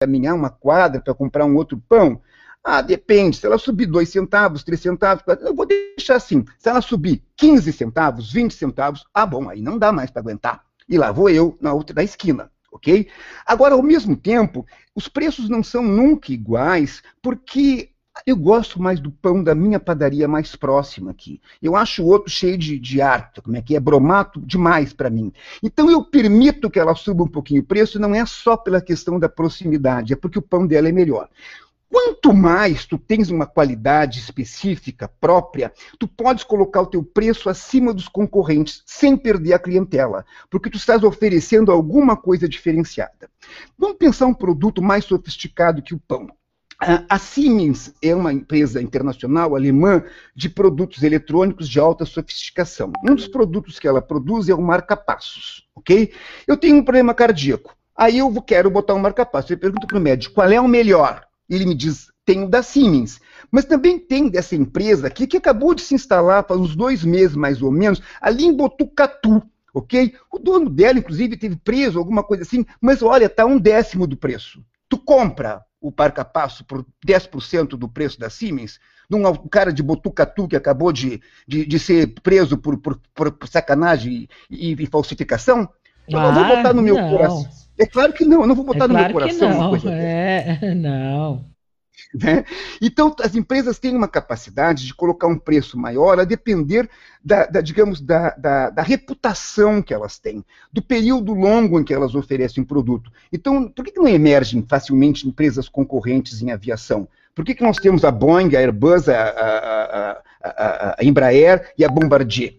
caminhar uma quadra para comprar um outro pão? Ah, depende. Se ela subir dois centavos, três centavos, eu vou deixar assim. Se ela subir 15 centavos, 20 centavos, ah, bom, aí não dá mais para aguentar. E lá vou eu na outra da esquina, ok? Agora, ao mesmo tempo, os preços não são nunca iguais, porque eu gosto mais do pão da minha padaria mais próxima aqui. Eu acho o outro cheio de, de arte, como é que é, bromato demais para mim. Então eu permito que ela suba um pouquinho o preço, não é só pela questão da proximidade, é porque o pão dela é melhor. Quanto mais tu tens uma qualidade específica própria, tu podes colocar o teu preço acima dos concorrentes sem perder a clientela, porque tu estás oferecendo alguma coisa diferenciada. Vamos pensar um produto mais sofisticado que o pão. A Siemens é uma empresa internacional alemã de produtos eletrônicos de alta sofisticação. Um dos produtos que ela produz é o marca-passos, ok? Eu tenho um problema cardíaco. Aí eu quero botar um marca-passo. Eu pergunto para o médico qual é o melhor. Ele me diz, tem o da Siemens. Mas também tem dessa empresa aqui que acabou de se instalar faz uns dois meses, mais ou menos, ali em Botucatu, ok? O dono dela, inclusive, teve preso, alguma coisa assim, mas olha, está um décimo do preço. Tu compra o parca-passo por 10% do preço da Siemens, num cara de Botucatu que acabou de, de, de ser preso por, por, por sacanagem e, e, falsificação? Eu ah, não vou botar no meu não. coração. É claro que não, eu não vou botar é no claro meu coração não, uma coisa. É, não. Né? Então, as empresas têm uma capacidade de colocar um preço maior a depender da, da digamos, da, da, da, reputação que elas têm, do período longo em que elas oferecem o produto. Então, por que, que não emergem facilmente empresas concorrentes em aviação? Por que, que nós temos a Boeing, a Airbus, a, a, a, a Embraer e a Bombardier?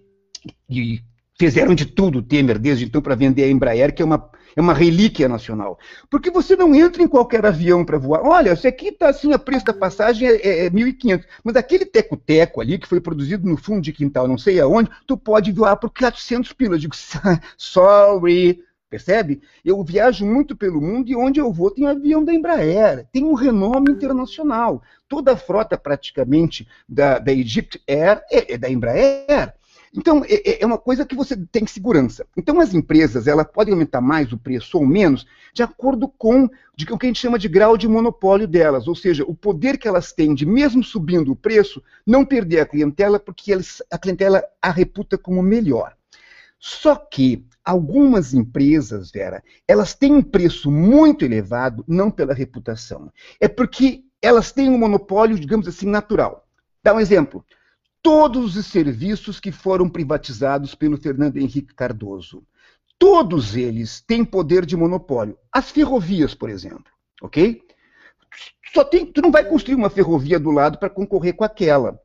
E fizeram de tudo, Temer, desde então, para vender a Embraer, que é uma é uma relíquia nacional. Porque você não entra em qualquer avião para voar. Olha, isso aqui está assim, a preço da passagem é, é, é 1.500. Mas aquele teco-teco ali, que foi produzido no fundo de quintal, não sei aonde, tu pode voar por 400 pilas. Eu digo, sorry, percebe? Eu viajo muito pelo mundo e onde eu vou tem avião da Embraer, tem um renome internacional. Toda a frota, praticamente, da, da Egypt Air é, é da Embraer. Então, é, é, é, uma coisa que você tem segurança. Então, as empresas elas podem aumentar mais o preço ou menos de acordo com de, o que a gente chama de grau de monopólio delas, ou seja, o poder que elas têm de, mesmo subindo o preço, não perder a clientela, porque eles, a clientela a reputa como melhor. Só que algumas empresas, Vera, elas têm um preço muito elevado, não pela reputação. É porque elas têm um monopólio, digamos assim, natural. Dá um exemplo todos os serviços que foram privatizados pelo Fernando Henrique Cardoso. Todos eles têm poder de monopólio. As ferrovias, por exemplo, ok? Só tem, tu não vai construir uma ferrovia do lado para concorrer com aquela.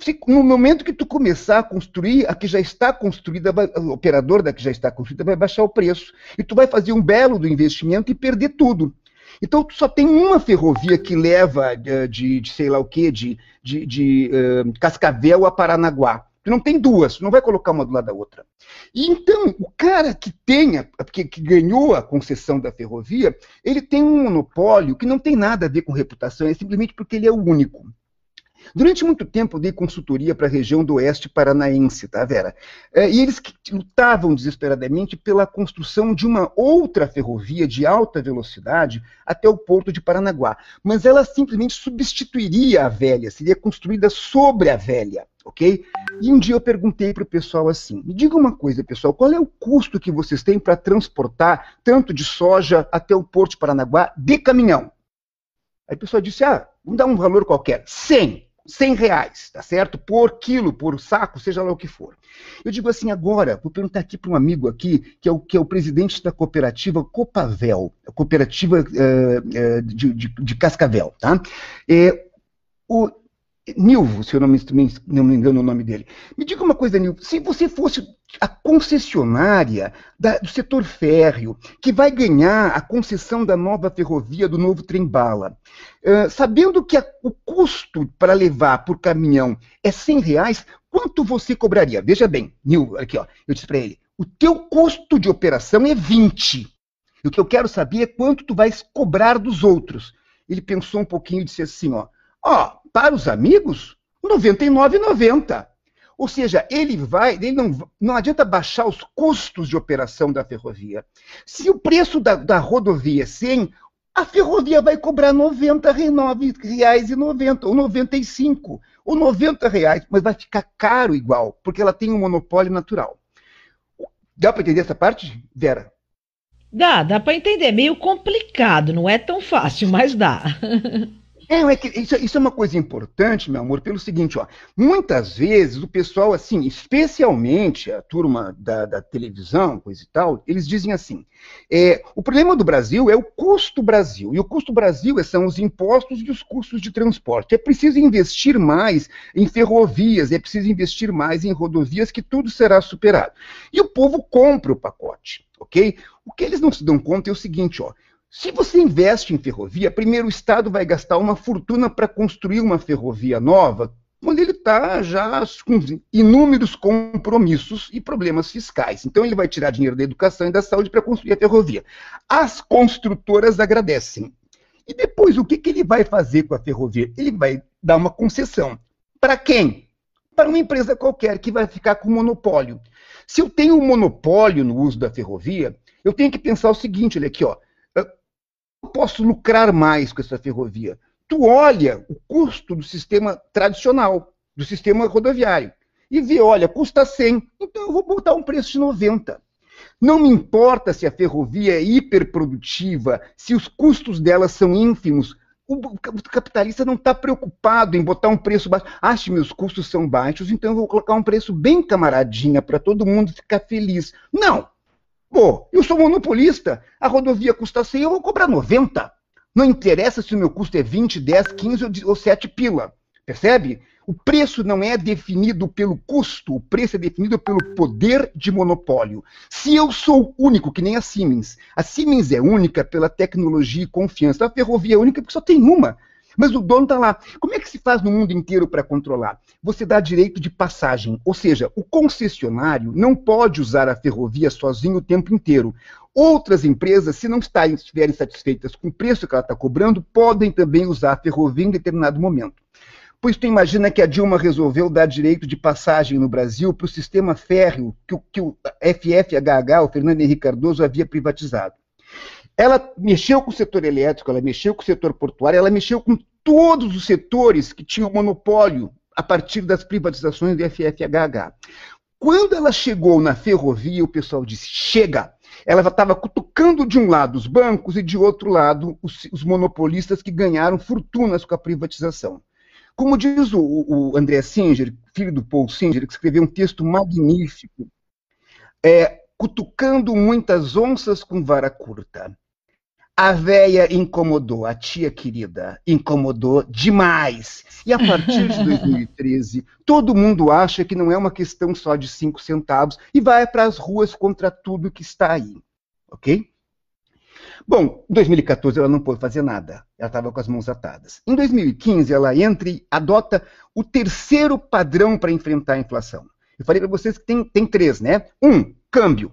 Se, no momento que tu começar a construir, a que já está construída, o operador da que já está construída vai baixar o preço. E tu vai fazer um belo do investimento e perder tudo. Então, só tem uma ferrovia que leva de, de, de sei lá o quê, de, de, de uh, Cascavel a Paranaguá. Tu não tem duas, tu não vai colocar uma do lado da outra. E então, o cara que tenha, que, que, ganhou a concessão da ferrovia, ele tem um monopólio que não tem nada a ver com reputação, é simplesmente porque ele é o único. Durante muito tempo eu dei consultoria para a região do oeste paranaense, tá, Vera? É, e eles lutavam desesperadamente pela construção de uma outra ferrovia de alta velocidade até o porto de Paranaguá. Mas ela simplesmente substituiria a velha, seria construída sobre a velha. Ok? E um dia eu perguntei para o pessoal assim: me diga uma coisa, pessoal, qual é o custo que vocês têm para transportar tanto de soja até o Porto de Paranaguá de caminhão? Aí o pessoal disse: ah, vamos dar um valor qualquer, 100. 100 reais, tá certo? Por quilo, por saco, seja lá o que for. Eu digo assim agora, vou perguntar aqui para um amigo aqui, que é o, que é o presidente da cooperativa Copavel, a cooperativa uh, uh, de, de, de, Cascavel, tá? É, o, Nilvo, se eu não me, não me engano o nome dele. Me diga uma coisa, Nilvo, se você fosse a concessionária da, do setor férreo, que vai ganhar a concessão da nova ferrovia, do novo trem-bala, uh, sabendo que a, o custo para levar por caminhão é 100 reais, quanto você cobraria? Veja bem, Nilvo, aqui ó, eu disse para ele, o teu custo de operação é 20. E o que eu quero saber é quanto tu vais cobrar dos outros. Ele pensou um pouquinho e disse assim, ó, ó, para os amigos, R$ 99,90. Ou seja, ele vai, ele não, não adianta baixar os custos de operação da ferrovia. Se o preço da, da rodovia é 100, a ferrovia vai cobrar R$ 90,90 ou 95 ou 90 reais, mas vai ficar caro igual, porque ela tem um monopólio natural. Dá para entender essa parte, Vera? Dá, dá para entender. Meio complicado, não é tão fácil, mas dá. É, é isso, isso, é uma coisa importante, meu amor, pelo seguinte, ó. Muitas vezes o pessoal, assim, especialmente a turma da, da televisão, coisa e tal, eles dizem assim: é, o problema do Brasil é o custo Brasil. E o custo Brasil é, são os impostos e os custos de transporte. É preciso investir mais em ferrovias, é preciso investir mais em rodovias, que tudo será superado. E o povo compra o pacote, ok? O que eles não se dão conta é o seguinte, ó. Se você investe em ferrovia, primeiro o Estado vai gastar uma fortuna para construir uma ferrovia nova, quando ele está já com inúmeros compromissos e problemas fiscais. Então ele vai tirar dinheiro da educação e da saúde para construir a ferrovia. As construtoras agradecem. E depois, o que, que ele vai fazer com a ferrovia? Ele vai dar uma concessão. Para quem? Para uma empresa qualquer que vai ficar com monopólio. Se eu tenho um monopólio no uso da ferrovia, eu tenho que pensar o seguinte, olha aqui, ó posso lucrar mais com essa ferrovia? Tu olha o custo do sistema tradicional, do sistema rodoviário, e vê, olha, custa 100, então eu vou botar um preço de 90. Não me importa se a ferrovia é hiperprodutiva, se os custos dela são ínfimos. O capitalista não está preocupado em botar um preço baixo. Ah, se meus custos são baixos, então eu vou colocar um preço bem camaradinha para todo mundo ficar feliz. Não! Pô, eu sou monopolista, a rodovia custa 100, eu vou cobrar 90. Não interessa se o meu custo é 20, 10, 15 ou 7 pila. Percebe? O preço não é definido pelo custo, o preço é definido pelo poder de monopólio. Se eu sou único, que nem a Siemens, a Siemens é única pela tecnologia e confiança, a ferrovia é única porque só tem uma. Mas o dono está lá. Como é que se faz no mundo inteiro para controlar? Você dá direito de passagem, ou seja, o concessionário não pode usar a ferrovia sozinho o tempo inteiro. Outras empresas, se não estiverem satisfeitas com o preço que ela está cobrando, podem também usar a ferrovia em determinado momento. Pois tu imagina que a Dilma resolveu dar direito de passagem no Brasil para o sistema férreo que o, que o FFHH, o Fernando Henrique Cardoso, havia privatizado. Ela mexeu com o setor elétrico, ela mexeu com o setor portuário, ela mexeu com todos os setores que tinham monopólio a partir das privatizações do FFHH. Quando ela chegou na ferrovia, o pessoal disse: chega! Ela estava cutucando de um lado os bancos e de outro lado os, os, monopolistas que ganharam fortunas com a privatização. Como diz o, o André Singer, filho do Paul Singer, que escreveu um texto magnífico, é, cutucando muitas onças com vara curta. A véia incomodou, a tia querida incomodou demais. E a partir de 2013, todo mundo acha que não é uma questão só de cinco centavos e vai para as ruas contra tudo que está aí. Ok? Bom, em 2014 ela não pôde fazer nada, ela estava com as mãos atadas. Em 2015 ela entra e adota o terceiro padrão para enfrentar a inflação. Eu falei para vocês que tem, tem três, né? Um, câmbio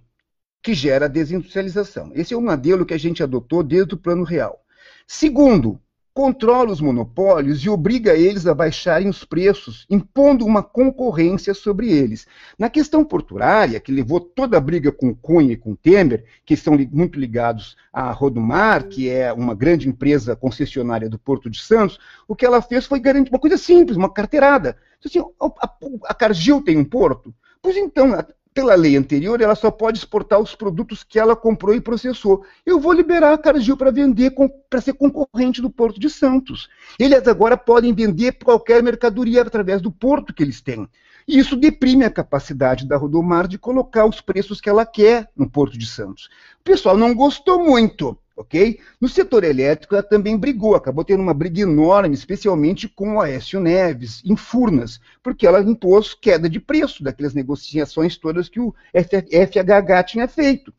que gera desindustrialização. Esse é o modelo que a gente adotou desde o Plano Real. Segundo, controla os monopólios e obriga eles a baixarem os preços, impondo uma concorrência sobre eles. Na questão portuária, que levou toda a briga com Cunha e com Temer, que são muito ligados à Rodomar, que é uma grande empresa concessionária do Porto de Santos, o que ela fez foi garantir uma coisa simples, uma carteirada. Assim, a, a Cargill tem um porto? Pois então, pela lei anterior, ela só pode exportar os produtos que ela comprou e processou. Eu vou liberar a Cargill para vender, para ser concorrente do Porto de Santos. Eles agora podem vender qualquer mercadoria através do porto que eles têm. E isso deprime a capacidade da Rodomar de colocar os preços que ela quer no Porto de Santos. O pessoal não gostou muito ok? No setor elétrico, ela também brigou, acabou tendo uma briga enorme, especialmente com o Aécio Neves, em Furnas, porque ela impôs queda de preço daquelas negociações todas que o FHH tinha feito.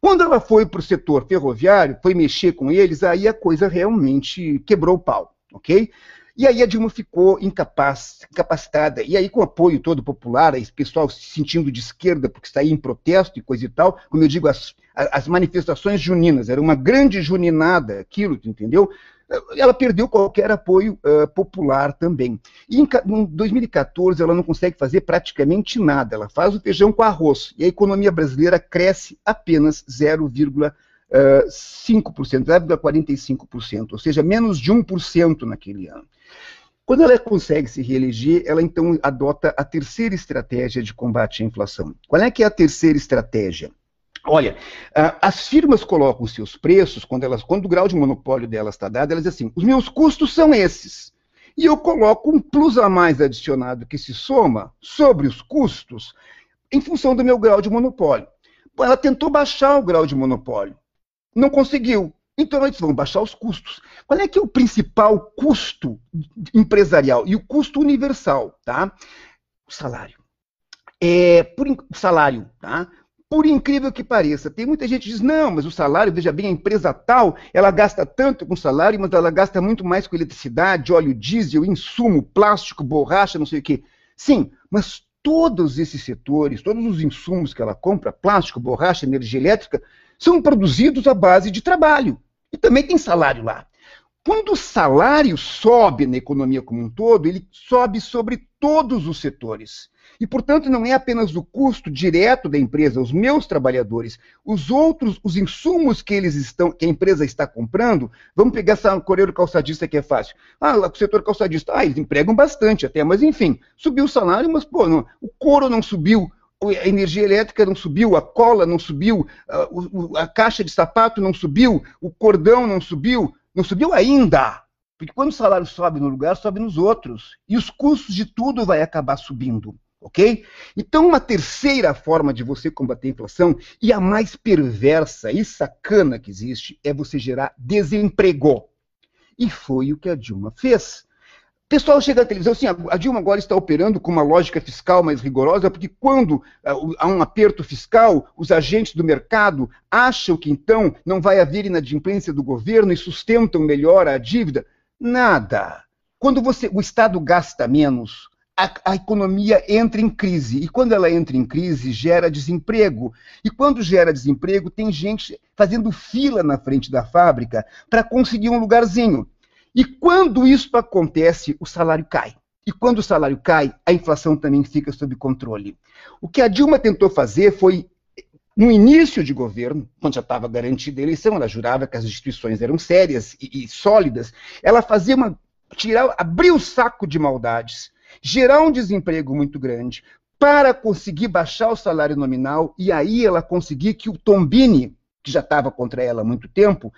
Quando ela foi para o setor ferroviário, foi mexer com eles, aí a coisa realmente quebrou o pau, ok? E aí a Dilma ficou incapaz, incapacitada. E aí, com apoio todo popular, esse pessoal se sentindo de esquerda, porque aí em protesto e coisa e tal, como eu digo, as, as manifestações juninas, era uma grande juninada aquilo, entendeu? Ela perdeu qualquer apoio uh, popular também. E em, em 2014 ela não consegue fazer praticamente nada. Ela faz o feijão com arroz. E a economia brasileira cresce apenas 0,5%. uh, 5%, 0,45%, ou seja, menos de 1% naquele ano. Quando ela consegue se reeleger, ela então adota a terceira estratégia de combate à inflação. Qual é que é a terceira estratégia? Olha, as firmas colocam seus preços, quando, elas, quando o grau de monopólio delas está dado, elas dizem assim, os meus custos são esses. E eu coloco um plus a mais adicionado que se soma sobre os custos em função do meu grau de monopólio. Ela tentou baixar o grau de monopólio. Não conseguiu. Então eles vão baixar os custos. Qual é que é o principal custo empresarial e o custo universal, tá? O salário. É, por salário, tá? Por incrível que pareça, tem muita gente que diz: não, mas o salário, veja bem, a empresa tal, ela gasta tanto com salário, mas ela gasta muito mais com eletricidade, óleo diesel, insumo, plástico, borracha, não sei o quê. Sim, mas todos esses setores, todos os insumos que ela compra, plástico, borracha, energia elétrica, são produzidos à base de trabalho. E também tem salário lá. Quando o salário sobe na economia como um todo, ele sobe sobre todos os setores. E, portanto, não é apenas o custo direto da empresa, os meus trabalhadores, os outros, os insumos que eles estão, que a empresa está comprando. Vamos pegar essa coreiro calçadista que é fácil. Ah, o setor calçadista, ah, eles empregam bastante até, mas enfim, subiu o salário, mas pô, não, o couro não subiu, a energia elétrica não subiu, a cola não subiu, a, a caixa de sapato não subiu, o cordão não subiu, não subiu ainda. Porque quando o salário sobe no lugar, sobe nos outros. E os custos de tudo vai acabar subindo ok? Então, uma terceira forma de você combater a inflação, e a mais perversa e sacana que existe, é você gerar desemprego. E foi o que a Dilma fez. Pessoal chega à televisão assim, a Dilma agora está operando com uma lógica fiscal mais rigorosa, porque quando uh, há um aperto fiscal, os agentes do mercado acham que então não vai haver inadimplência do governo e sustentam melhor a dívida. Nada. Quando você, o Estado gasta menos, a, a, economia entra em crise. E quando ela entra em crise, gera desemprego. E quando gera desemprego, tem gente fazendo fila na frente da fábrica para conseguir um lugarzinho. E quando isso acontece, o salário cai. E quando o salário cai, a inflação também fica sob controle. O que a Dilma tentou fazer foi, no início de governo, quando já estava garantida a eleição, ela jurava que as instituições eram sérias e, e sólidas, ela fazia uma. tirar, abrir o saco de maldades gerar um desemprego muito grande para conseguir baixar o salário nominal e aí ela conseguir que o Tombini, que já estava contra ela há muito tempo,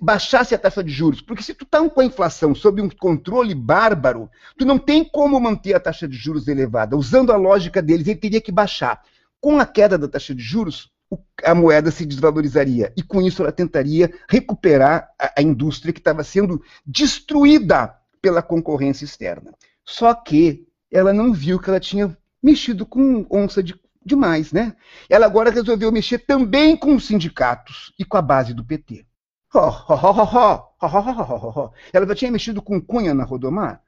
baixasse a taxa de juros. Porque se tu está com a inflação sob um controle bárbaro, tu não tem como manter a taxa de juros elevada. Usando a lógica deles, ele teria que baixar. Com a queda da taxa de juros, a moeda se desvalorizaria. E com isso ela tentaria recuperar a, a indústria que estava sendo destruída pela concorrência externa. Só que ela não viu que ela tinha mexido com onça de, demais, né? Ela agora resolveu mexer também com os sindicatos e com a base do PT. Ela já tinha mexido com Cunha na Rodomar,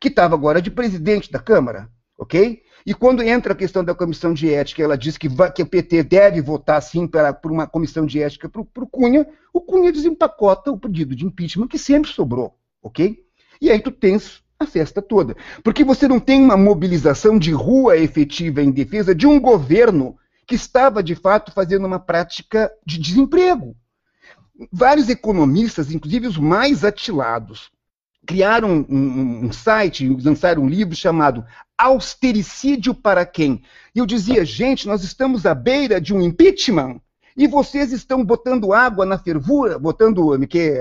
que estava agora de presidente da Câmara, ok? E quando entra a questão da comissão de ética, ela diz que, vai, que o PT deve votar sim por uma comissão de ética para o Cunha, o Cunha desempacota o pedido de impeachment que sempre sobrou, ok? E aí tu tens a festa toda. Porque você não tem uma mobilização de rua efetiva em defesa de um governo que estava, de fato, fazendo uma prática de desemprego. Vários economistas, inclusive os mais atilados, criaram um, um, um site, lançaram um livro chamado Austericídio para quem? E eu dizia, gente, nós estamos à beira de um impeachment e vocês estão botando água na fervura, botando que,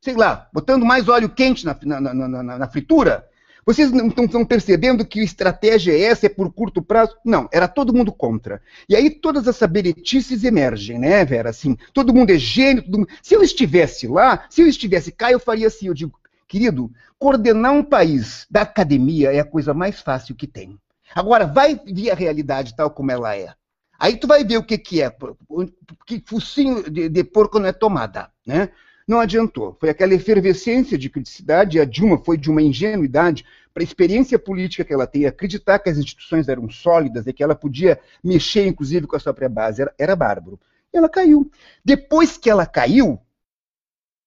sei lá, botando mais óleo quente na, na, na, na fritura? Vocês não estão percebendo que a estratégia é essa, é por curto prazo? Não, era todo mundo contra. E aí todas as saberetices emergem, né, Vera? Assim, todo mundo é gênio. Mundo... Se eu estivesse lá, se eu estivesse cá, eu faria assim, eu digo, querido, coordenar um país da academia é a coisa mais fácil que tem. Agora, vai ver a realidade tal como ela é. Aí tu vai ver o que, que é, que focinho de, de porco não é tomada, né? Não adiantou. Foi aquela efervescência de criticidade, e a Dilma foi de uma ingenuidade para a experiência política que ela tem, acreditar que as instituições eram sólidas e que ela podia mexer, inclusive, com a sua própria base. Era, era bárbaro. E ela caiu. Depois que ela caiu,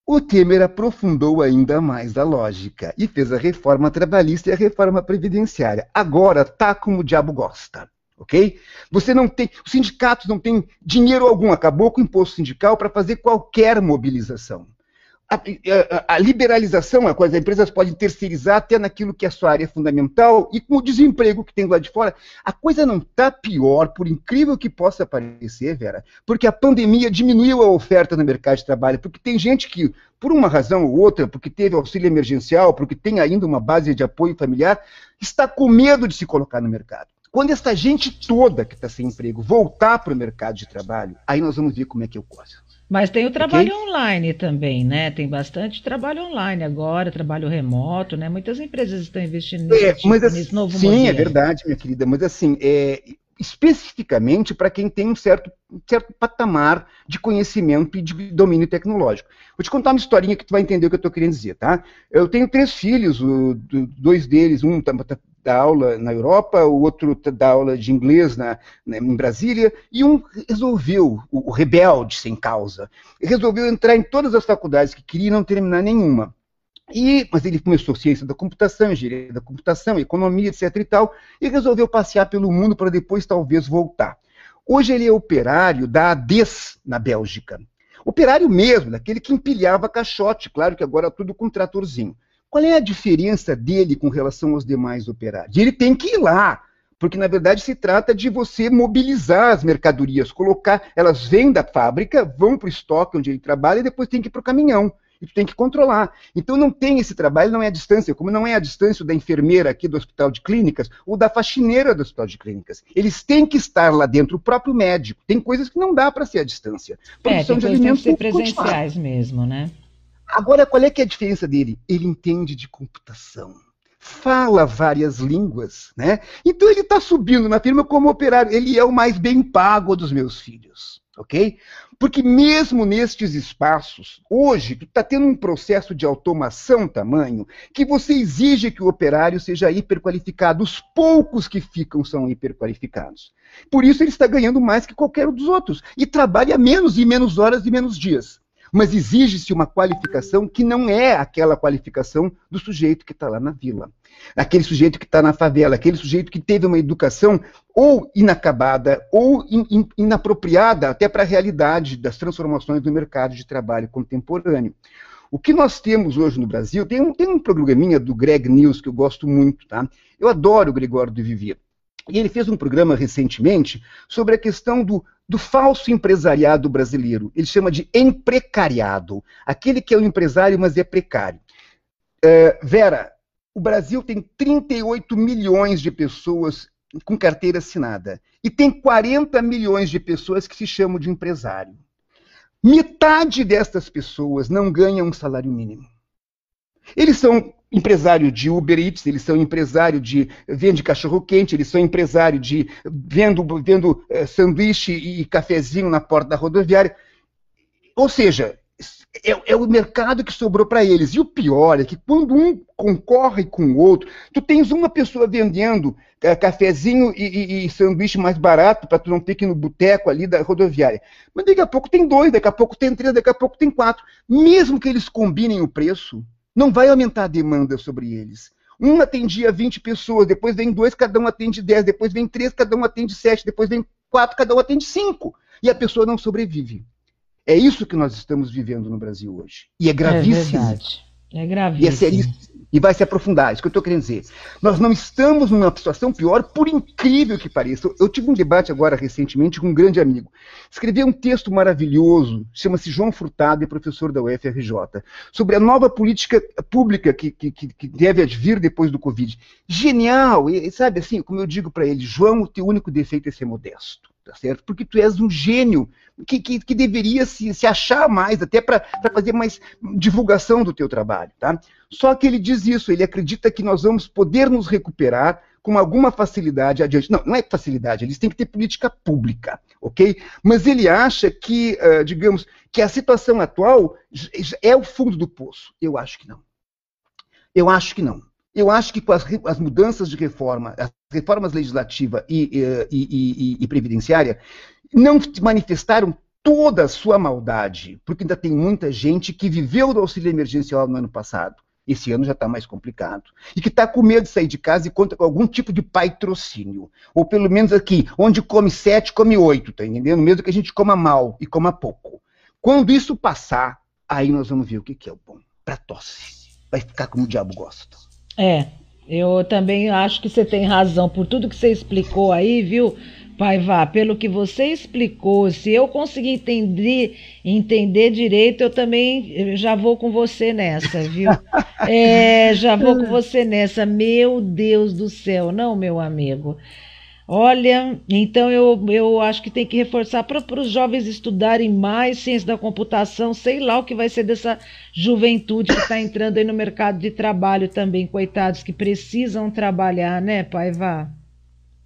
o Temer aprofundou ainda mais a lógica e fez a reforma trabalhista e a reforma previdenciária. Agora tá como o diabo gosta ok? Você não tem, os sindicatos não têm dinheiro algum, acabou com o imposto sindical para fazer qualquer mobilização a, a, liberalização, a coisa, as empresas podem terceirizar até naquilo que é a sua área fundamental, e com o desemprego que tem lá de fora, a coisa não está pior, por incrível que possa parecer, Vera, porque a pandemia diminuiu a oferta no mercado de trabalho, porque tem gente que, por uma razão ou outra, porque teve auxílio emergencial, porque tem ainda uma base de apoio familiar, está com medo de se colocar no mercado. Quando essa gente toda que está sem emprego voltar para o mercado de trabalho, aí nós vamos ver como é que ocorre. Mas tem o trabalho okay? online também, né? Tem bastante trabalho online agora, trabalho remoto, né? Muitas empresas estão investindo nesse, é, tipo, assim, nesse novo sim, modelo. Sim, é verdade, minha querida. Mas assim, é, especificamente para quem tem um certo, um certo patamar de conhecimento e de domínio tecnológico. Vou te contar uma historinha que tu vai entender o que eu estou querendo dizer, tá? Eu tenho três filhos, dois deles, um está tá dá aula na Europa, o outro dá aula de inglês na, em Brasília, e um resolveu, o, o rebelde sem causa, resolveu entrar em todas as faculdades que queria e não terminar nenhuma. E, mas ele começou ciência da computação, engenharia da computação, economia, etc e tal, e resolveu passear pelo mundo para depois talvez voltar. Hoje ele é operário da ADES na Bélgica. Operário mesmo, daquele que empilhava caixote, claro que agora tudo com tratorzinho. Qual é a diferença dele com relação aos demais operários? Ele tem que ir lá, porque na verdade se trata de você mobilizar as mercadorias, colocar, elas vêm da fábrica, vão para o estoque onde ele trabalha e depois tem que ir para o caminhão. E tu tem que controlar. Então não tem esse trabalho, não é a distância, como não é a distância da enfermeira aqui do hospital de clínicas ou da faxineira do hospital de clínicas. Eles têm que estar lá dentro, o próprio médico. Tem coisas que não dá para ser à distância. Produção é, de alimentos tem que ser presenciais mesmo, né? Agora, qual é que é a diferença dele? Ele entende de computação. Fala várias línguas, né? Então ele está subindo na firma como operário. Ele é o mais bem pago dos meus filhos, ok? Porque mesmo nestes espaços, hoje, está tendo um processo de automação tamanho que você exige que o operário seja hiperqualificado. Os poucos que ficam são hiperqualificados. Por isso ele está ganhando mais que qualquer um dos outros. E trabalha menos e menos horas e menos dias mas exige-se uma qualificação que não é aquela qualificação do sujeito que está lá na vila, aquele sujeito que está na favela, aquele sujeito que teve uma educação ou inacabada ou in, in, inapropriada até para a realidade das transformações do mercado de trabalho contemporâneo. O que nós temos hoje no Brasil, tem um, tem um programinha do Greg News que eu gosto muito, tá? Eu adoro o Gregório de Vivier. E ele fez um programa recentemente sobre a questão do, do falso empresariado brasileiro. Ele chama de emprecariado. Aquele que é um empresário, mas é precário. É, Vera, o Brasil tem 38 milhões de pessoas com carteira assinada. E tem 40 milhões de pessoas que se chamam de empresário. Metade destas pessoas não ganham um salário mínimo. Eles são empresário de Uber Eats, eles são empresário de vende cachorro quente, eles são empresário de vendo vendo é, sanduíche e cafezinho na porta da rodoviária. Ou seja, é, é o mercado que sobrou para eles. E o pior é que quando um concorre com o outro, tu tens uma pessoa vendendo é, cafezinho e, e, e, sanduíche mais barato para tu não ter que ir no boteco ali da rodoviária. Mas daqui a pouco tem dois, daqui a pouco tem três, daqui a pouco tem quatro. Mesmo que eles combinem o preço, não vai aumentar a demanda sobre eles. Um atendia 20 pessoas, depois vem dois, cada um atende 10, depois vem três, cada um atende 7, depois vem quatro, cada um atende 5. E a pessoa não sobrevive. É isso que nós estamos vivendo no Brasil hoje. E é gravíssimo. É verdade. É gravíssimo. E é seríssimo e vai se aprofundar. Isso que eu estou querendo dizer. Nós não estamos numa situação pior, por incrível que pareça. Eu tive um debate agora recentemente com um grande amigo. Escreveu um texto maravilhoso, chama-se João Furtado, é professor da UFRJ, sobre a nova política pública que, que, que deve advir depois do Covid. Genial! E, sabe assim, como eu digo para ele, João, o teu único defeito é ser modesto tá certo? Porque tu és um gênio que, que, que deveria se, se achar mais, até para fazer mais divulgação do teu trabalho, tá? Só que ele diz isso, ele acredita que nós vamos poder nos recuperar com alguma facilidade adiante. Não, não é facilidade, eles têm que ter política pública, ok? Mas ele acha que, uh, digamos, que a situação atual é o fundo do poço. Eu acho que não. Eu acho que não. Eu acho que com as, as mudanças de reforma, as reformas legislativa e, e, e, e, previdenciária, não manifestaram toda a sua maldade, porque ainda tem muita gente que viveu do auxílio emergencial no ano passado. Esse ano já está mais complicado. E que está com medo de sair de casa e conta com algum tipo de patrocínio. Ou pelo menos aqui, onde come sete, come oito, tá entendendo? Mesmo que a gente coma mal e coma pouco. Quando isso passar, aí nós vamos ver o que, que é o bom. Para tosse. Vai ficar como o diabo gosta. É, eu também acho que você tem razão por tudo que você explicou aí, viu? Paiva, pelo que você explicou, se eu conseguir entender, entender direito, eu também já vou com você nessa, viu? É, já vou com você nessa. Meu Deus do céu, não, meu amigo. Olha, então eu, eu acho que tem que reforçar para os jovens estudarem mais ciência da computação, sei lá o que vai ser dessa juventude que está entrando aí no mercado de trabalho também, coitados, que precisam trabalhar, né, Paiva?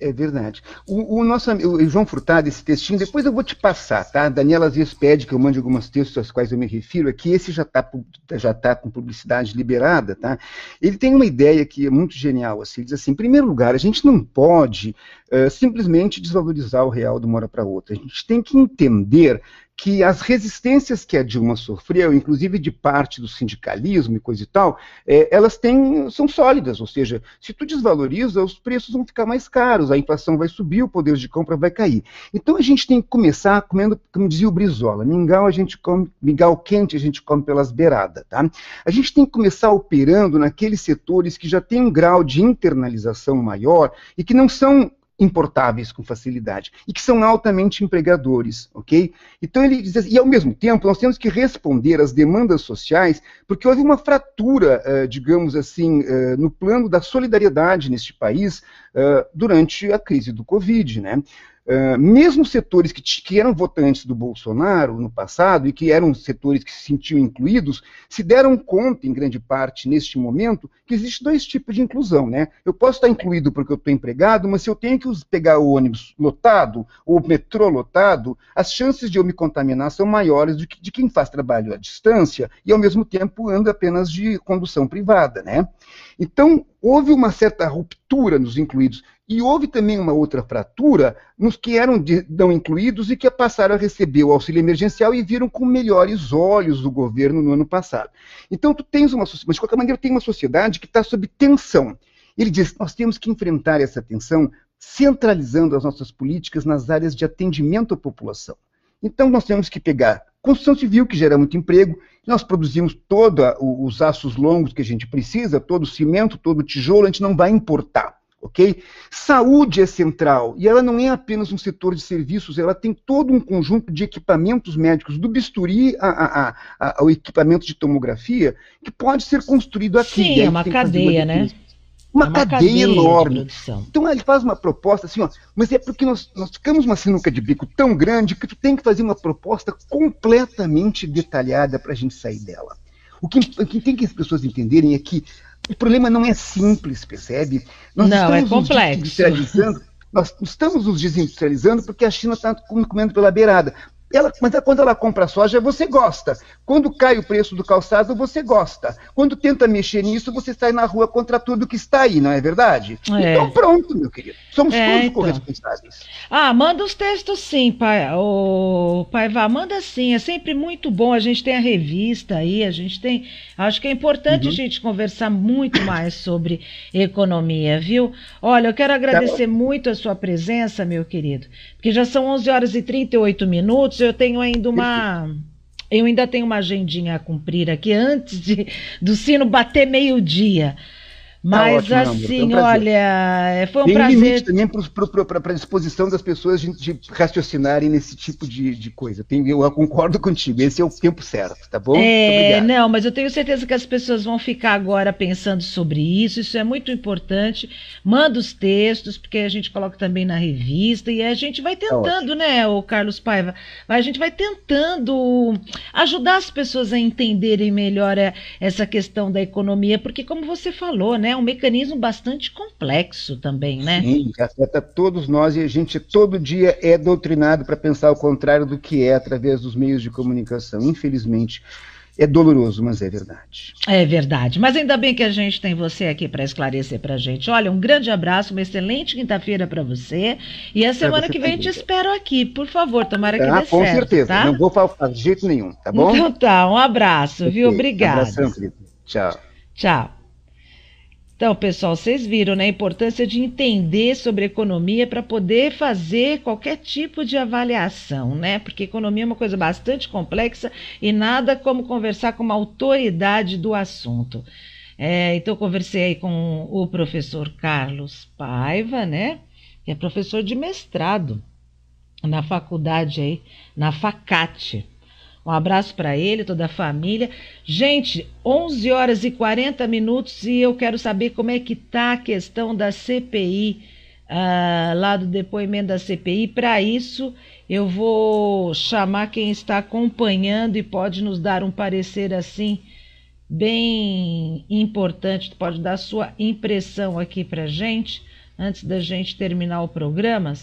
É verdade. O, o nosso o João Furtado, esse textinho, depois eu vou te passar, tá? Daniela às vezes pede que eu mande alguns textos aos quais eu me refiro aqui, esse já está já tá com publicidade liberada, tá? Ele tem uma ideia que é muito genial, assim, ele diz assim, em primeiro lugar, a gente não pode uh, simplesmente desvalorizar o real de uma hora para outra, a gente tem que entender que as resistências que a Dilma sofreu, inclusive de parte do sindicalismo e coisa e tal, é, elas têm, são sólidas, ou seja, se tu desvaloriza, os preços vão ficar mais caros, a inflação vai subir, o poder de compra vai cair. Então a gente tem que começar comendo, como dizia o Brizola, mingau a gente come, mingau quente a gente come pelas beiradas, tá? A gente tem que começar operando naqueles setores que já têm um grau de internalização maior e que não são importáveis com facilidade e que são altamente empregadores, ok? Então ele diz assim, e ao mesmo tempo nós temos que responder às demandas sociais, porque houve uma fratura, uh, digamos assim, uh, no plano da solidariedade neste país uh, durante a crise do Covid, né? Uh, mesmo setores que, que, eram votantes do Bolsonaro no passado e que eram setores que se sentiam incluídos, se deram conta, em grande parte, neste momento, que existe dois tipos de inclusão. Né? Eu posso estar incluído porque eu estou empregado, mas se eu tenho que pegar o ônibus lotado ou o metrô lotado, as chances de eu me contaminar são maiores do que de quem faz trabalho à distância e, ao mesmo tempo, anda apenas de condução privada. Né? Então, houve uma certa ruptura nos incluídos. E houve também uma outra fratura nos que eram de, não incluídos e que passaram a receber o auxílio emergencial e viram com melhores olhos o governo no ano passado. Então, tu tens uma mas de qualquer maneira, tem uma sociedade que está sob tensão. Ele diz: nós temos que enfrentar essa tensão centralizando as nossas políticas nas áreas de atendimento à população. Então, nós temos que pegar construção civil, que gera muito emprego, nós produzimos todos os aços longos que a gente precisa, todo o cimento, todo o tijolo, a gente não vai importar ok? Saúde é central e ela não é apenas um setor de serviços, ela tem todo um conjunto de equipamentos médicos, do bisturi a, a, a, ao equipamento de tomografia, que pode ser construído aqui. Sim, é uma cadeia, uma né? Uma, é uma cadeia, cadeia enorme. Então ele faz uma proposta assim, ó, mas é porque nós, nós ficamos uma sinuca de bico tão grande que tu tem que fazer uma proposta completamente detalhada para a gente sair dela. O que, o que tem que as pessoas entenderem é que o problema não é simples, percebe? Nós não, é complexo. Nós estamos nos desindustrializando porque a China está comendo pela beirada. Ela, mas quando ela compra soja, você gosta. Quando cai o preço do calçado, você gosta. Quando tenta mexer nisso, você sai na rua contra tudo que está aí, não é verdade? É. Então pronto, meu querido. Somos é, todos então. corresponsáveis. Ah, manda os textos sim, pai. O pai vá, manda sim. É sempre muito bom. A gente tem a revista aí, a gente tem. Acho que é importante uhum. a gente conversar muito mais sobre economia, viu? Olha, eu quero tá agradecer tá muito a sua presença, meu querido, porque já são 11 horas e 38 minutos eu tenho ainda uma. Eu ainda tenho uma agendinha a cumprir aqui antes de, do sino bater meio-dia. Tá Mas tá ótimo, assim, foi um olha, foi um Tem prazer. limite também para a disposição das pessoas de, de, raciocinarem nesse tipo de, de coisa. Tem, eu concordo contigo, esse é o tempo certo, tá bom? É, não, mas eu tenho certeza que as pessoas vão ficar agora pensando sobre isso, isso é muito importante. Manda os textos, porque a gente coloca também na revista, e a gente vai tá tentando, tá né, o Carlos Paiva? A gente vai tentando ajudar as pessoas a entenderem melhor é, essa questão da economia, porque como você falou, né? Um mecanismo bastante complexo também, né? Sim, afeta todos nós e a gente todo dia é doutrinado para pensar o contrário do que é através dos meios de comunicação. Infelizmente, é doloroso, mas é verdade. É verdade. Mas ainda bem que a gente tem você aqui para esclarecer para a gente. Olha, um grande abraço, uma excelente quinta-feira para você. E a semana que vem te espero aqui, por favor. Tomara que ah, dê com certo. Com certeza. Tá? Não vou faltar de jeito nenhum, tá bom? Então tá. Um abraço, viu? Obrigada. Um abração, querido. Tchau. Tchau. Então, pessoal, vocês viram né, a importância de entender sobre economia para poder fazer qualquer tipo de avaliação, né? Porque economia é uma coisa bastante complexa e nada como conversar com uma autoridade do assunto. É, então, conversei com o professor Carlos Paiva, né? Que é professor de mestrado na faculdade aí, na FACAT. Um abraço para ele, toda a família. Gente, 11 horas e 40 minutos e eu quero saber como é que tá a questão da CPI, uh, ah, lá do depoimento da CPI. Para isso, eu vou chamar quem está acompanhando e pode nos dar um parecer assim bem importante, pode dar sua impressão aqui para gente antes da gente terminar o programa.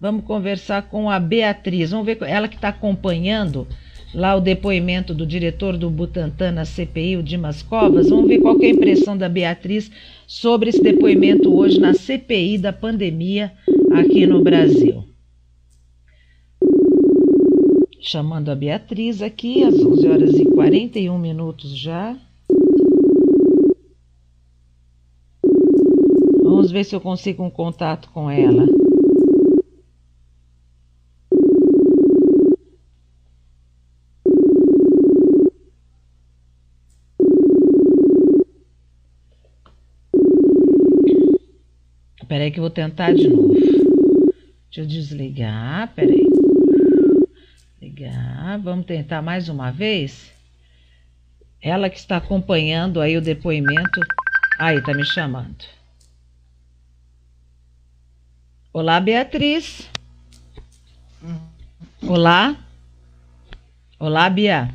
Vamos conversar com a Beatriz. Vamos ver ela que está acompanhando lá o depoimento do diretor do Butantan na CPI, o Dimas Covas. Vamos ver qual é a impressão da Beatriz sobre esse depoimento hoje na CPI da pandemia aqui no Brasil. Chamando a Beatriz aqui, às 11 horas e 41 minutos já. Vamos ver se eu consigo um contato com ela. Peraí que eu vou tentar de novo. Deixa eu desligar, peraí. Ligar, vamos tentar mais uma vez. Ela que está acompanhando aí o depoimento. Aí, tá me chamando. Olá, Beatriz. Olá. Olá, Bia.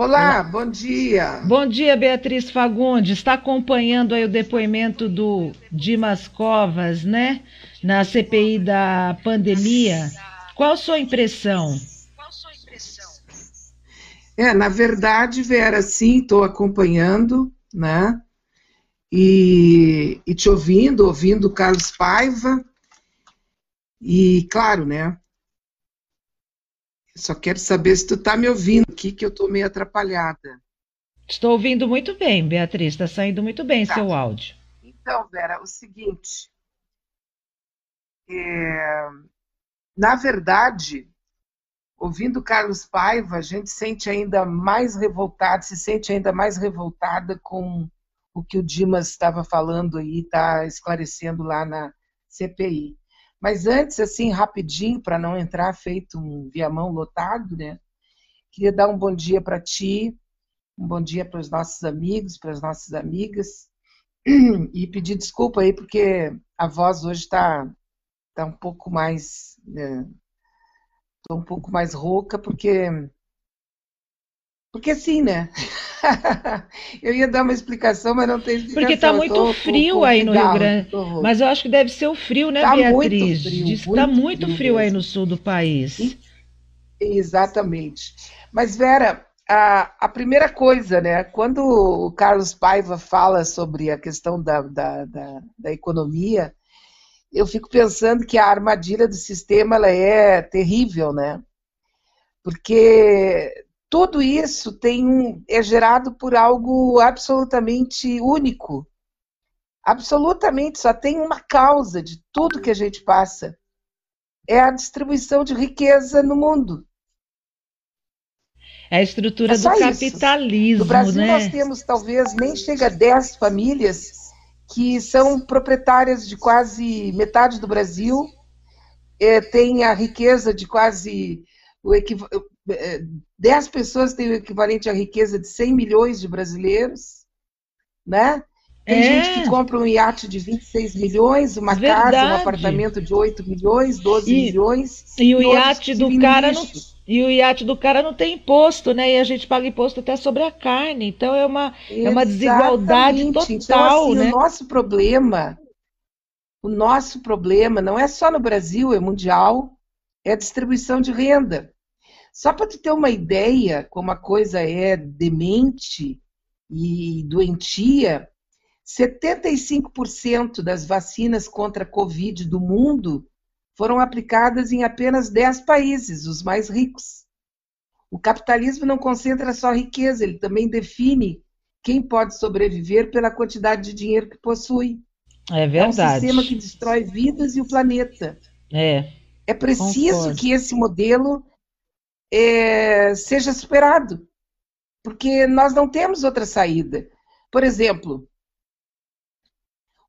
Olá, bom dia. Bom dia, Beatriz Fagundes. Está acompanhando aí o depoimento do Dimas Covas, né? Na CPI da pandemia. Qual a sua impressão? É, na verdade, Vera, sim, estou acompanhando, né? E, e te ouvindo, ouvindo o Carlos Paiva. E, claro, né? Só quero saber se tu está me ouvindo aqui, que eu estou meio atrapalhada. Estou ouvindo muito bem, Beatriz. Está saindo muito bem tá. seu áudio. Então, Vera, o seguinte. É, na verdade, ouvindo Carlos Paiva, a gente sente ainda mais revoltado, se sente ainda mais revoltada com o que o Dimas estava falando aí, está esclarecendo lá na CPI. Mas antes, assim, rapidinho, para não entrar feito um viamão lotado, né? Queria dar um bom dia para ti, um bom dia para os nossos amigos, para as nossas amigas, e pedir desculpa aí, porque a voz hoje está tá um pouco mais. Né? Um pouco mais rouca, porque. Porque sim, né? eu ia dar uma explicação, mas não tem explicação. Porque está muito tô, frio tô, tô, aí no Rio Grande. Mas eu acho que deve ser o frio, né, tá Beatriz? Muito frio, Diz que está muito, frio, frio aí no sul do país. Exatamente. Mas, Vera, a, a, primeira coisa, né? Quando o Carlos Paiva fala sobre a questão da, da, da, da economia, eu fico pensando que a armadilha do sistema ela é terrível, né? Porque tudo isso tem é gerado por algo absolutamente único. Absolutamente, só tem uma causa de tudo que a gente passa. É a distribuição de riqueza no mundo. É a estrutura é do capitalismo. Isso. No Brasil né? nós temos talvez nem chega a 10 famílias que são proprietárias de quase metade do Brasil, é, tem a riqueza de quase o 10 pessoas têm o equivalente à riqueza de 100 milhões de brasileiros, né? Tem é. gente que compra um iate de 26 milhões, uma Verdade. casa, um apartamento de 8 milhões, 12 e, milhões. E o iate do cara não, e o iate do cara não tem imposto, né? E a gente paga imposto até sobre a carne. Então é uma, é uma desigualdade total, então, assim, né? O nosso problema, o nosso problema não é só no Brasil, é mundial, é a distribuição de renda. Só para tu ter uma ideia como a coisa é demente e doentia, 75% das vacinas contra a Covid do mundo foram aplicadas em apenas 10 países, os mais ricos. O capitalismo não concentra só riqueza, ele também define quem pode sobreviver pela quantidade de dinheiro que possui. É verdade. É um sistema que destrói vidas e o planeta. É. É preciso Concordo. que esse modelo é, seja superado, porque nós não temos outra saída. Por exemplo,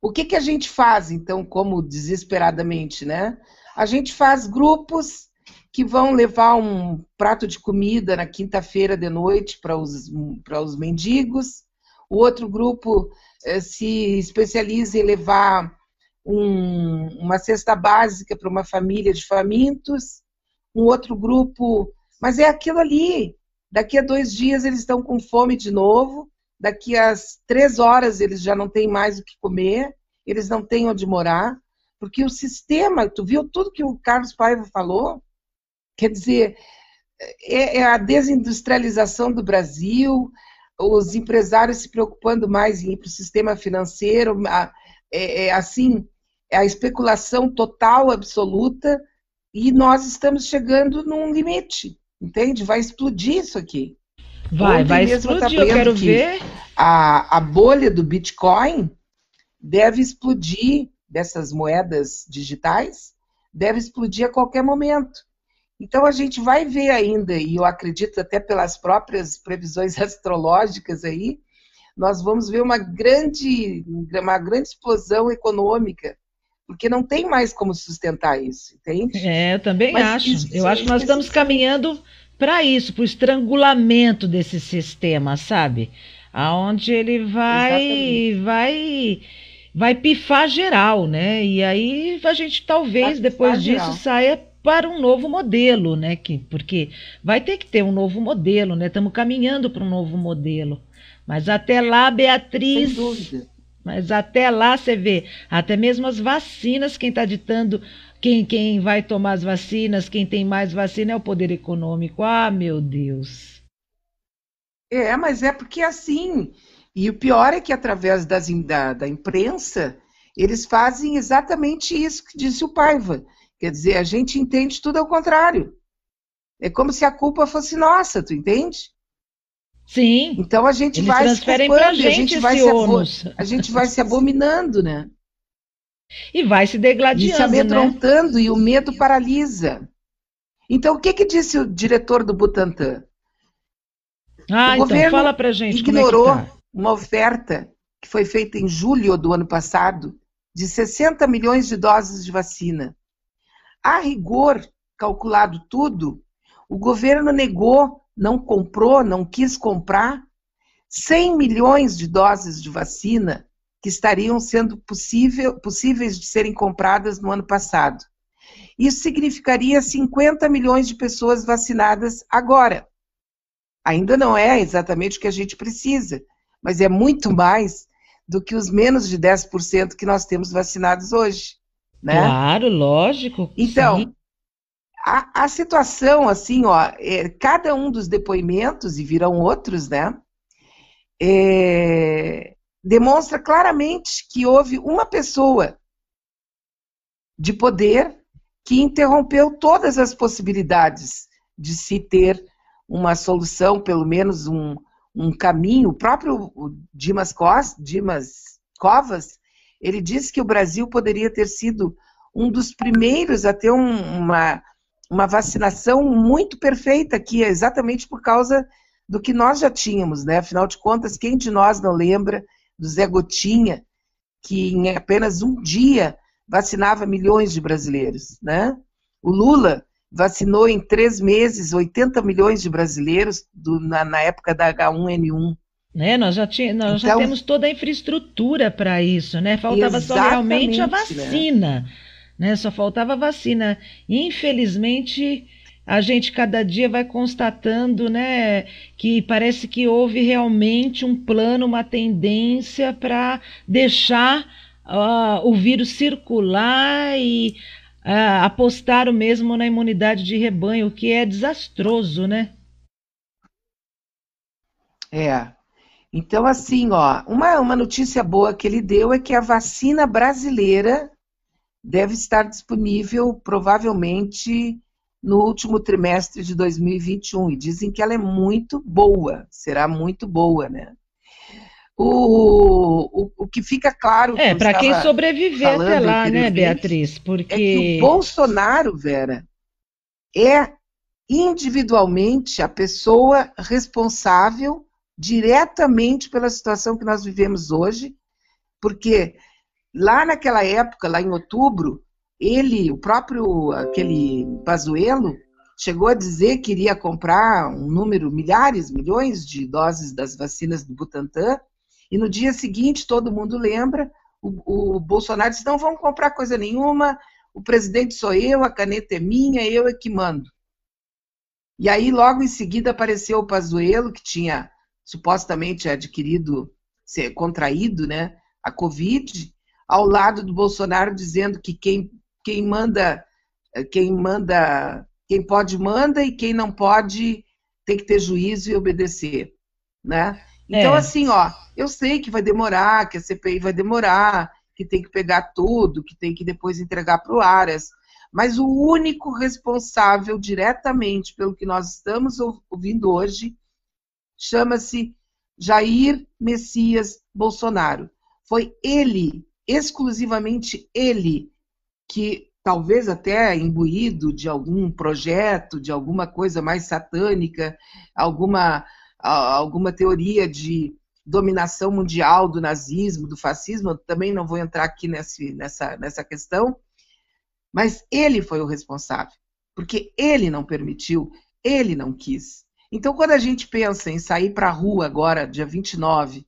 o que, que a gente faz, então, como desesperadamente, né? A gente faz grupos que vão levar um prato de comida na quinta-feira de noite para os, os mendigos. O outro grupo eh, se especializa em levar um, uma cesta básica para uma família de famintos. Um outro grupo. Mas é aquilo ali. Daqui a dois dias eles estão com fome de novo. Daqui a três horas eles já não têm mais o que comer. Eles não têm onde morar. Porque o sistema, tu viu tudo que o Carlos Paiva falou? Quer dizer, é, é a desindustrialização do Brasil, os empresários se preocupando mais em ir para o sistema financeiro, é, é, assim, é a especulação total, absoluta, e nós estamos chegando num limite, entende? Vai explodir isso aqui. Vai, Ontem vai explodir, eu quero ver. A, a bolha do Bitcoin deve explodir, dessas moedas digitais, deve explodir a qualquer momento. Então a gente vai ver ainda, e eu acredito até pelas próprias previsões astrológicas aí, nós vamos ver uma grande, uma grande explosão econômica, porque não tem mais como sustentar isso, entende? É, eu também Mas acho. Isso, eu acho que nós estamos caminhando para isso, para o estrangulamento desse sistema, sabe? Aonde ele vai, Exatamente. vai, vai pifar geral, né? E aí a gente talvez depois disso geral. saia para um novo modelo, né? Que, porque vai ter que ter um novo modelo, né? Estamos caminhando para um novo modelo. Mas até lá, Beatriz. Sem dúvida. Mas até lá você vê, até mesmo as vacinas, quem está ditando quem, quem vai tomar as vacinas, quem tem mais vacina é o poder econômico. Ah, meu Deus. É, mas é porque assim. E o pior é que através das, da, da imprensa, eles fazem exatamente isso que disse o Paiva Quer dizer, a gente entende tudo ao contrário. É como se a culpa fosse nossa, tu entende? Sim. Então a gente vai se culpando, a gente vai se, a gente vai se abominando, né? E vai se degladiando, e se amedrontando né? e o medo paralisa. Então o que que disse o diretor do Butantan? Ah, o então fala pra gente ignorou é tá. uma oferta que foi feita em julho do ano passado de 60 milhões de doses de vacina. A rigor, calculado tudo, o governo negou, não comprou, não quis comprar 100 milhões de doses de vacina que estariam sendo possível, possíveis de serem compradas no ano passado. Isso significaria 50 milhões de pessoas vacinadas agora. Ainda não é exatamente o que a gente precisa, mas é muito mais do que os menos de 10% que nós temos vacinados hoje. Né? Claro, lógico. Então, a, a, situação, assim, ó, é, cada um dos depoimentos, e virão outros, né? É, demonstra claramente que houve uma pessoa de poder que interrompeu todas as possibilidades de se ter uma solução, pelo menos um, um caminho. O próprio Dimas, Cos, Dimas Covas ele disse que o Brasil poderia ter sido um dos primeiros a ter um, uma, uma vacinação muito perfeita aqui, exatamente por causa do que nós já tínhamos, né? Afinal de contas, quem de nós não lembra do Zé Gotinha, que em apenas um dia vacinava milhões de brasileiros, né? O Lula vacinou em três meses 80 milhões de brasileiros do, na, na época da H1N1. Né? Nós, já, tinha, nós então, já temos toda a infraestrutura para isso, né? Faltava só realmente a né? vacina. Né? Né? Só faltava vacina. Infelizmente, a gente cada dia vai constatando né, que parece que houve realmente um plano, uma tendência para deixar uh, o vírus circular e uh, apostar mesmo na imunidade de rebanho, o que é desastroso, né? É, então, assim, ó, uma, uma notícia boa que ele deu é que a vacina brasileira deve estar disponível provavelmente no último trimestre de 2021. E dizem que ela é muito boa, será muito boa, né? O, o, o que fica claro. É, para quem sobreviver até lá, né, Beatriz? Porque. É que o Bolsonaro, Vera, é individualmente a pessoa responsável diretamente pela situação que nós vivemos hoje, porque lá naquela época, lá em outubro, ele, o próprio aquele Pazuello, chegou a dizer que iria comprar um número, milhares, milhões de doses das vacinas do Butantan, e no dia seguinte, todo mundo lembra, o, o Bolsonaro disse, não vamos comprar coisa nenhuma, o presidente sou eu, a caneta é minha, eu é que mando. E aí, logo em seguida, apareceu o Pazuello, que tinha supostamente adquirido, contraído, né, a Covid, ao lado do Bolsonaro dizendo que quem, quem manda, quem manda, quem pode manda e quem não pode tem que ter juízo e obedecer, né? Então, é. assim, ó, eu sei que vai demorar, que a CPI vai demorar, que tem que pegar tudo, que tem que depois entregar para o Aras, mas o único responsável diretamente pelo que nós estamos ouvindo hoje chama-se Jair Messias Bolsonaro. Foi ele, exclusivamente ele, que talvez até imbuído de algum projeto, de alguma coisa mais satânica, alguma, alguma teoria de dominação mundial do nazismo, do fascismo, também não vou entrar aqui nesse, nessa, nessa questão, mas ele foi o responsável, porque ele não permitiu, ele não quis. Então, quando a gente pensa em sair para a rua agora, dia 29,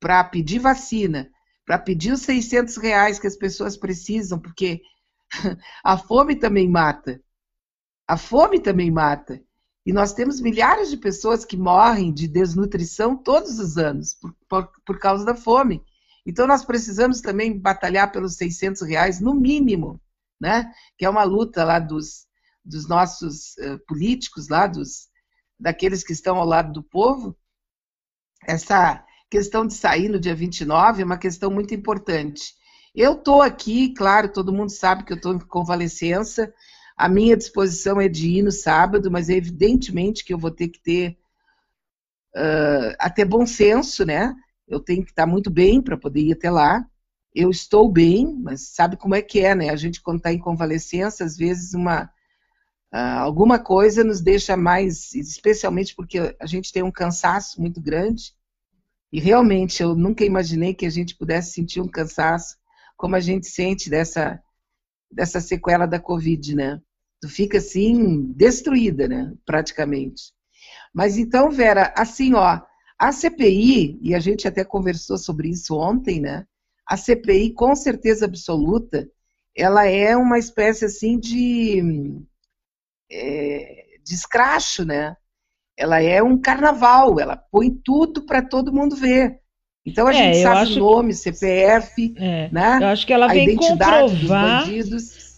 para pedir vacina, para pedir os 600 reais que as pessoas precisam, porque a fome também mata. A fome também mata. E nós temos milhares de pessoas que morrem de desnutrição todos os anos por, por, por causa da fome. Então, nós precisamos também batalhar pelos 600 reais, no mínimo, né? que é uma luta lá dos, dos nossos uh, políticos, lá dos, daqueles que estão ao lado do povo, essa questão de sair no dia 29 é uma questão muito importante. Eu estou aqui, claro, todo mundo sabe que eu estou em convalescença, a minha disposição é de ir no sábado, mas evidentemente que eu vou ter que ter uh, até bom senso, né? Eu tenho que estar muito bem para poder ir até lá. Eu estou bem, mas sabe como é que é, né? A gente, quando está em convalescença, às vezes uma, Uh, alguma coisa nos deixa mais, especialmente porque a gente tem um cansaço muito grande, e realmente eu nunca imaginei que a gente pudesse sentir um cansaço como a gente sente dessa, dessa sequela da Covid, né? Tu fica assim, destruída, né? Praticamente. Mas então, Vera, assim, ó, a CPI, e a gente até conversou sobre isso ontem, né? A CPI, com certeza absoluta, ela é uma espécie assim de é, de escracho, né? Ela é um carnaval, ela põe tudo para todo mundo ver. Então a é, gente sabe o nome, que... CPF, é, né? Eu acho que ela vem comprovar,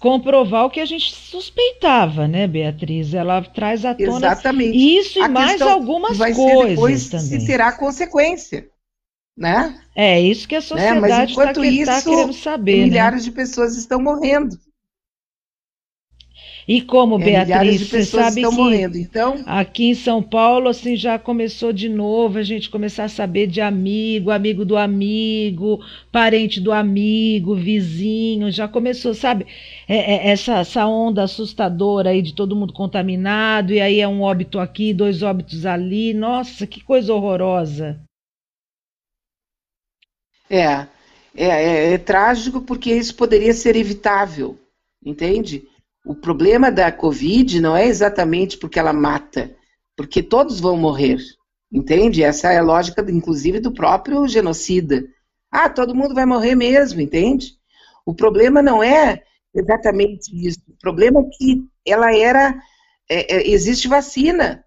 comprovar o que a gente suspeitava, né, Beatriz? Ela traz à tona Exatamente. isso e a mais algumas vai coisas depois também. Se terá consequência, né? É isso que a sociedade está né? tá, tá querendo saber. Né? Milhares né? de pessoas estão morrendo. E como, é, Beatriz, você sabe que morrendo, então... aqui em São Paulo, assim, já começou de novo a gente começar a saber de amigo, amigo do amigo, parente do amigo, vizinho, já começou, sabe? É, é, essa, essa onda assustadora aí de todo mundo contaminado, e aí é um óbito aqui, dois óbitos ali, nossa, que coisa horrorosa. É, é, é, é trágico porque isso poderia ser evitável, entende? O problema da Covid não é exatamente porque ela mata, porque todos vão morrer, entende? Essa é a lógica, inclusive, do próprio genocida. Ah, todo mundo vai morrer mesmo, entende? O problema não é exatamente isso. O problema é que ela era. É, é, existe vacina.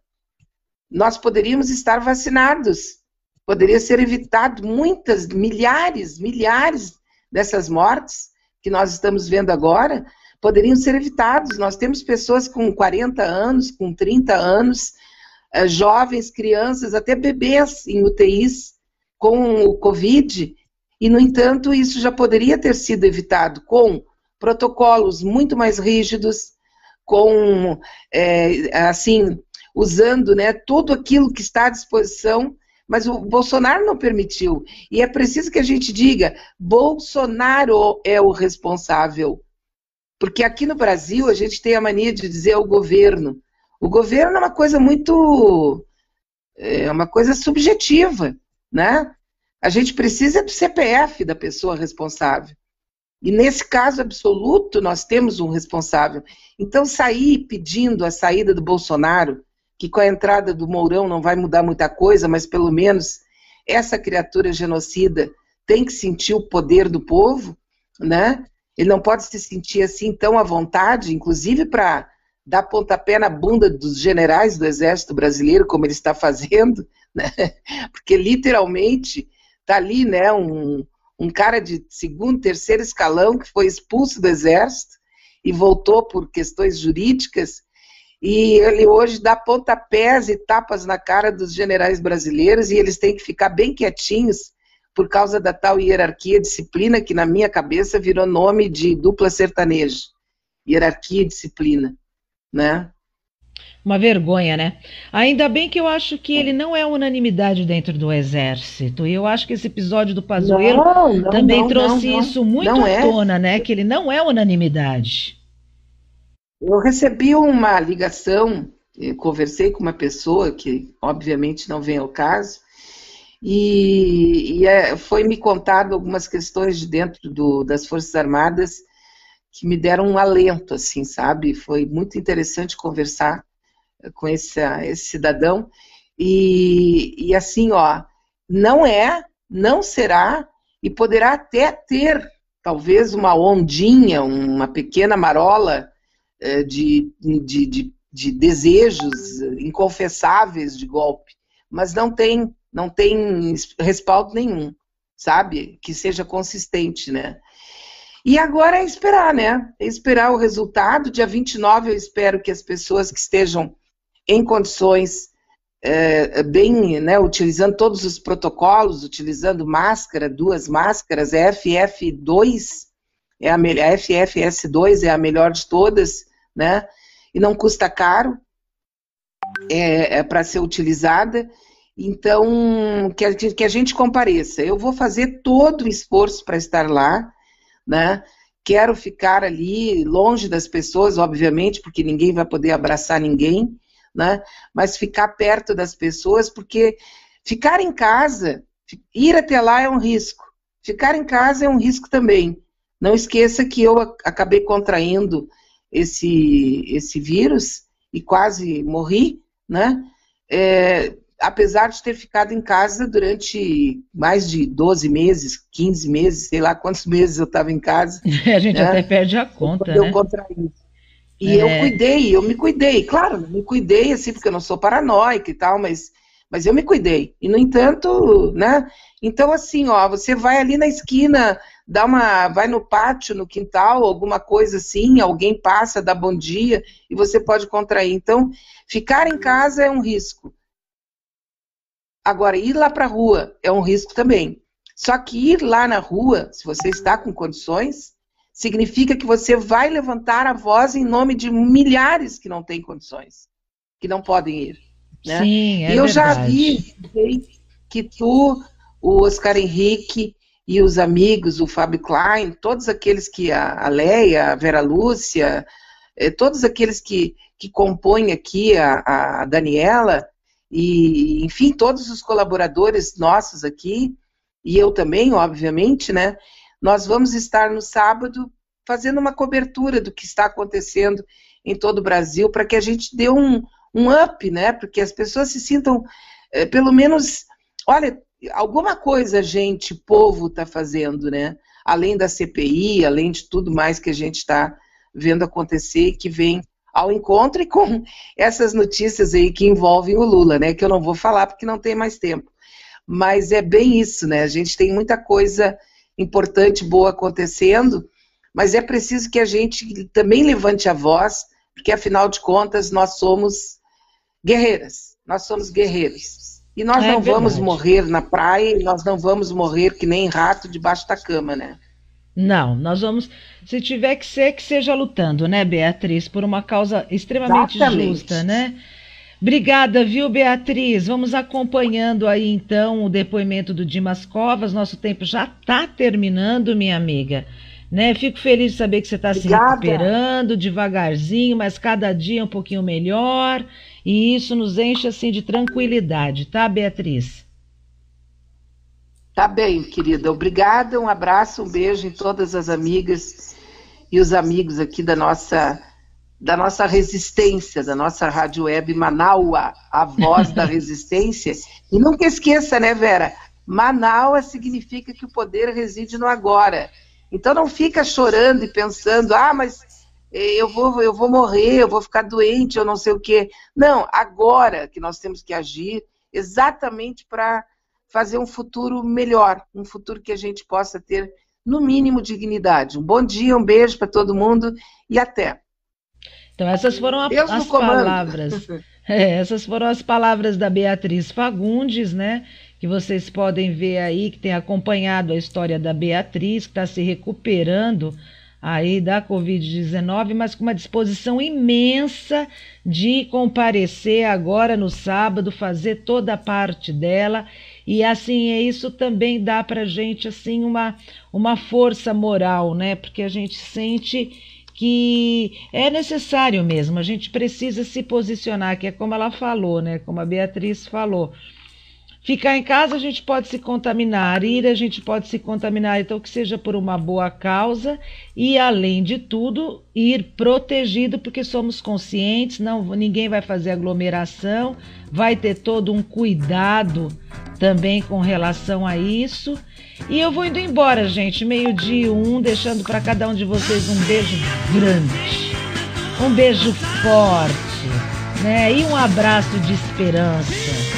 Nós poderíamos estar vacinados. Poderia ser evitado muitas, milhares, milhares dessas mortes que nós estamos vendo agora poderiam ser evitados. Nós temos pessoas com 40 anos, com 30 anos, eh, jovens, crianças, até bebês em UTIs com o Covid, e, no entanto, isso já poderia ter sido evitado com protocolos muito mais rígidos, com, é, assim, usando né, tudo aquilo que está à disposição, Mas o Bolsonaro não permitiu. E é preciso que a gente diga: Bolsonaro é o responsável. Porque aqui no Brasil a gente tem a mania de dizer o governo. O governo é uma coisa muito. é uma coisa subjetiva, né? A gente precisa do CPF da pessoa responsável. E nesse caso absoluto, nós temos um responsável. Então, sair pedindo a saída do Bolsonaro que com a entrada do Mourão não vai mudar muita coisa, mas pelo menos essa criatura genocida tem que sentir o poder do povo, né? Ele não pode se sentir assim tão à vontade, inclusive para dar pontapé na bunda dos generais do Exército Brasileiro, como ele está fazendo, né? Porque literalmente está ali, né? Um, um cara de segundo, terceiro escalão que foi expulso do Exército e voltou por questões jurídicas e ele hoje dá pontapés e tapas na cara dos generais brasileiros e eles têm que ficar bem quietinhos por causa da tal hierarquia disciplina que na minha cabeça virou nome de dupla sertaneja. Hierarquia e disciplina, né? Uma vergonha, né? Ainda bem que eu acho que ele não é unanimidade dentro do exército. E eu acho que esse episódio do Pazuello não, não, também não, trouxe isso muito à é. tona, né? Que ele não é unanimidade. Eu recebi uma ligação, conversei com uma pessoa que, obviamente, não vem ao caso, e, e é, foi me contado algumas questões de dentro do, das Forças Armadas que me deram um alento, assim, sabe? Foi muito interessante conversar com esse, esse cidadão. E, e assim, ó, não é, não será, e poderá até ter, talvez, uma ondinha, uma pequena marola é, de, de, de, de desejos inconfessáveis de golpe, mas não tem, não tem respaldo nenhum, sabe? Que seja consistente, né? E agora é esperar, né? É esperar o resultado. Dia 29 eu espero que as pessoas que estejam em condições é, bem, né, utilizando todos os protocolos, utilizando máscara, duas máscaras, FF2 é a melhor, FFS2 é a melhor de todas, né? E não custa caro é, é para ser utilizada. Então, que a, que a gente compareça. Eu vou fazer todo o esforço para estar lá, né? Quero ficar ali longe das pessoas, obviamente, porque ninguém vai poder abraçar ninguém, né? Mas ficar perto das pessoas, porque ficar em casa, ir até lá é um risco. Ficar em casa é um risco também. Não esqueça que eu acabei contraindo esse, esse vírus e quase morri, né? É, apesar de ter ficado em casa durante mais de 12 meses, 15 meses, sei lá quantos meses eu estava em casa. a gente né? até perde a conta, eu, né? Eu contraí. E é. eu cuidei, eu me cuidei. Claro, me cuidei assim, porque eu não sou paranoica e tal, mas, mas eu me cuidei. E, no entanto, né? Então, assim, ó, você vai ali na esquina dá uma, vai no pátio, no quintal, alguma coisa assim, alguém passa, dá bom dia e você pode contrair. Então, ficar em casa é um risco. Agora, ir lá para a rua é um risco também. Só que ir lá na rua, se você está com condições, significa que você vai levantar a voz em nome de milhares que não têm condições, que não podem ir. Né? Sim, é e eu verdade. já vi que tu, o Oscar Henrique e os amigos, o Fábio Klein, todos aqueles que, a, Leia, a Vera Lúcia, eh, todos aqueles que, que compõem aqui a, a Daniela, e, enfim, todos os colaboradores nossos aqui, e eu também, obviamente, né? Nós vamos estar no sábado fazendo uma cobertura do que está acontecendo em todo o Brasil, para que a gente dê um, um up, né? Porque as pessoas se sintam, eh, pelo menos, olha, alguma coisa a gente, povo, está fazendo, né? Além da CPI, além de tudo mais que a gente está vendo acontecer que vem ao encontro e com essas notícias aí que envolvem o Lula, né? Que eu não vou falar porque não tem mais tempo. Mas é bem isso, né? A gente tem muita coisa importante, boa acontecendo, mas é preciso que a gente também levante a voz, porque afinal de contas nós somos guerreiras, nós somos guerreiros. E nós é não verdade. vamos morrer na praia, nós não vamos morrer que nem rato debaixo da cama, né? Não, nós vamos, se tiver que ser, que seja lutando, né, Beatriz, por uma causa extremamente Exatamente. justa, né? Obrigada, viu, Beatriz? Vamos acompanhando aí então o depoimento do Dimas Covas. Nosso tempo já está terminando, minha amiga. Né? Fico feliz de saber que você está se recuperando devagarzinho, mas cada dia um pouquinho melhor. E isso nos enche assim de tranquilidade, tá, Beatriz? Tá bem, querida. Obrigada, um abraço, um beijo em todas as amigas e os amigos aqui da nossa da nossa resistência, da nossa rádio web Manaua, a voz da resistência. E nunca esqueça, né, Vera? Manaua significa que o poder reside no agora. Então não fica chorando e pensando, ah, mas eu vou, eu vou morrer, eu vou ficar doente, eu não sei o quê. Não, agora que nós temos que agir exatamente para fazer um futuro melhor, um futuro que a gente possa ter, no mínimo, dignidade. Um bom dia, um beijo para todo mundo e até. Então, essas foram a, as palavras. É, essas foram as palavras da Beatriz Fagundes, né? Que vocês podem ver aí, que tem acompanhado a história da Beatriz, que está se recuperando aí da Covid-19, mas com uma disposição imensa de comparecer agora no sábado, fazer toda a parte dela. E assim, é isso também dá para gente assim uma, uma força moral, né? Porque a gente sente que é necessário mesmo, a gente precisa se posicionar, que é como ela falou, né? Como a Beatriz falou. Ficar em casa a gente pode se contaminar, ir a gente pode se contaminar, então que seja por uma boa causa. E além de tudo ir protegido porque somos conscientes, não ninguém vai fazer aglomeração, vai ter todo um cuidado também com relação a isso. E eu vou indo embora, gente, meio-dia um, deixando para cada um de vocês um beijo grande, um beijo forte, né? E um abraço de esperança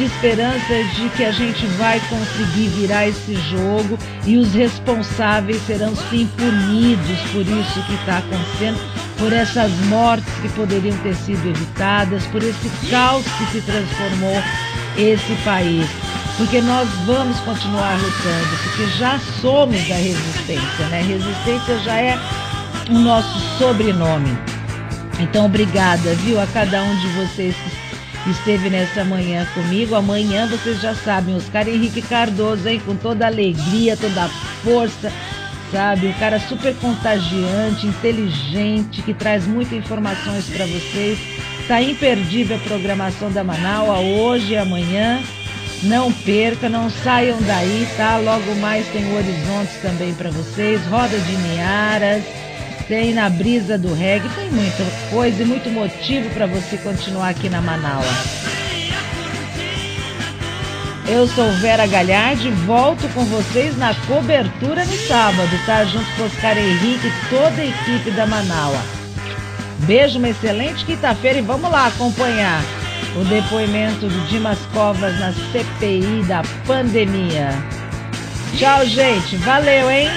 de esperança de que a gente vai conseguir virar esse jogo e os responsáveis serão sim punidos por isso que está acontecendo, por essas mortes que poderiam ter sido evitadas, por esse caos que se transformou esse país. Porque nós vamos continuar lutando, porque já somos a resistência, né? Resistência já é o nosso sobrenome. Então, obrigada, viu, a cada um de vocês que esteve nessa manhã comigo. Amanhã vocês já sabem, Oscar Henrique Cardoso, hein? Com toda a alegria, toda a força, sabe? Um cara super contagiante, inteligente, que traz muitas informações para vocês. Tá imperdível a programação da Manaus hoje e amanhã. Não perca, não saiam daí, tá? Logo mais tem Horizontes também para vocês, Roda de Niaras tem na brisa do reggae, tem muita coisa e muito motivo para você continuar aqui na Manaus. Eu sou Vera Galhardi, volto com vocês na cobertura no sábado, tá? Junto com Oscar Henrique e toda a equipe da Manaus. Beijo, uma excelente quinta-feira e vamos lá acompanhar o depoimento do Dimas Covas na CPI da pandemia. Tchau, gente. Valeu, hein?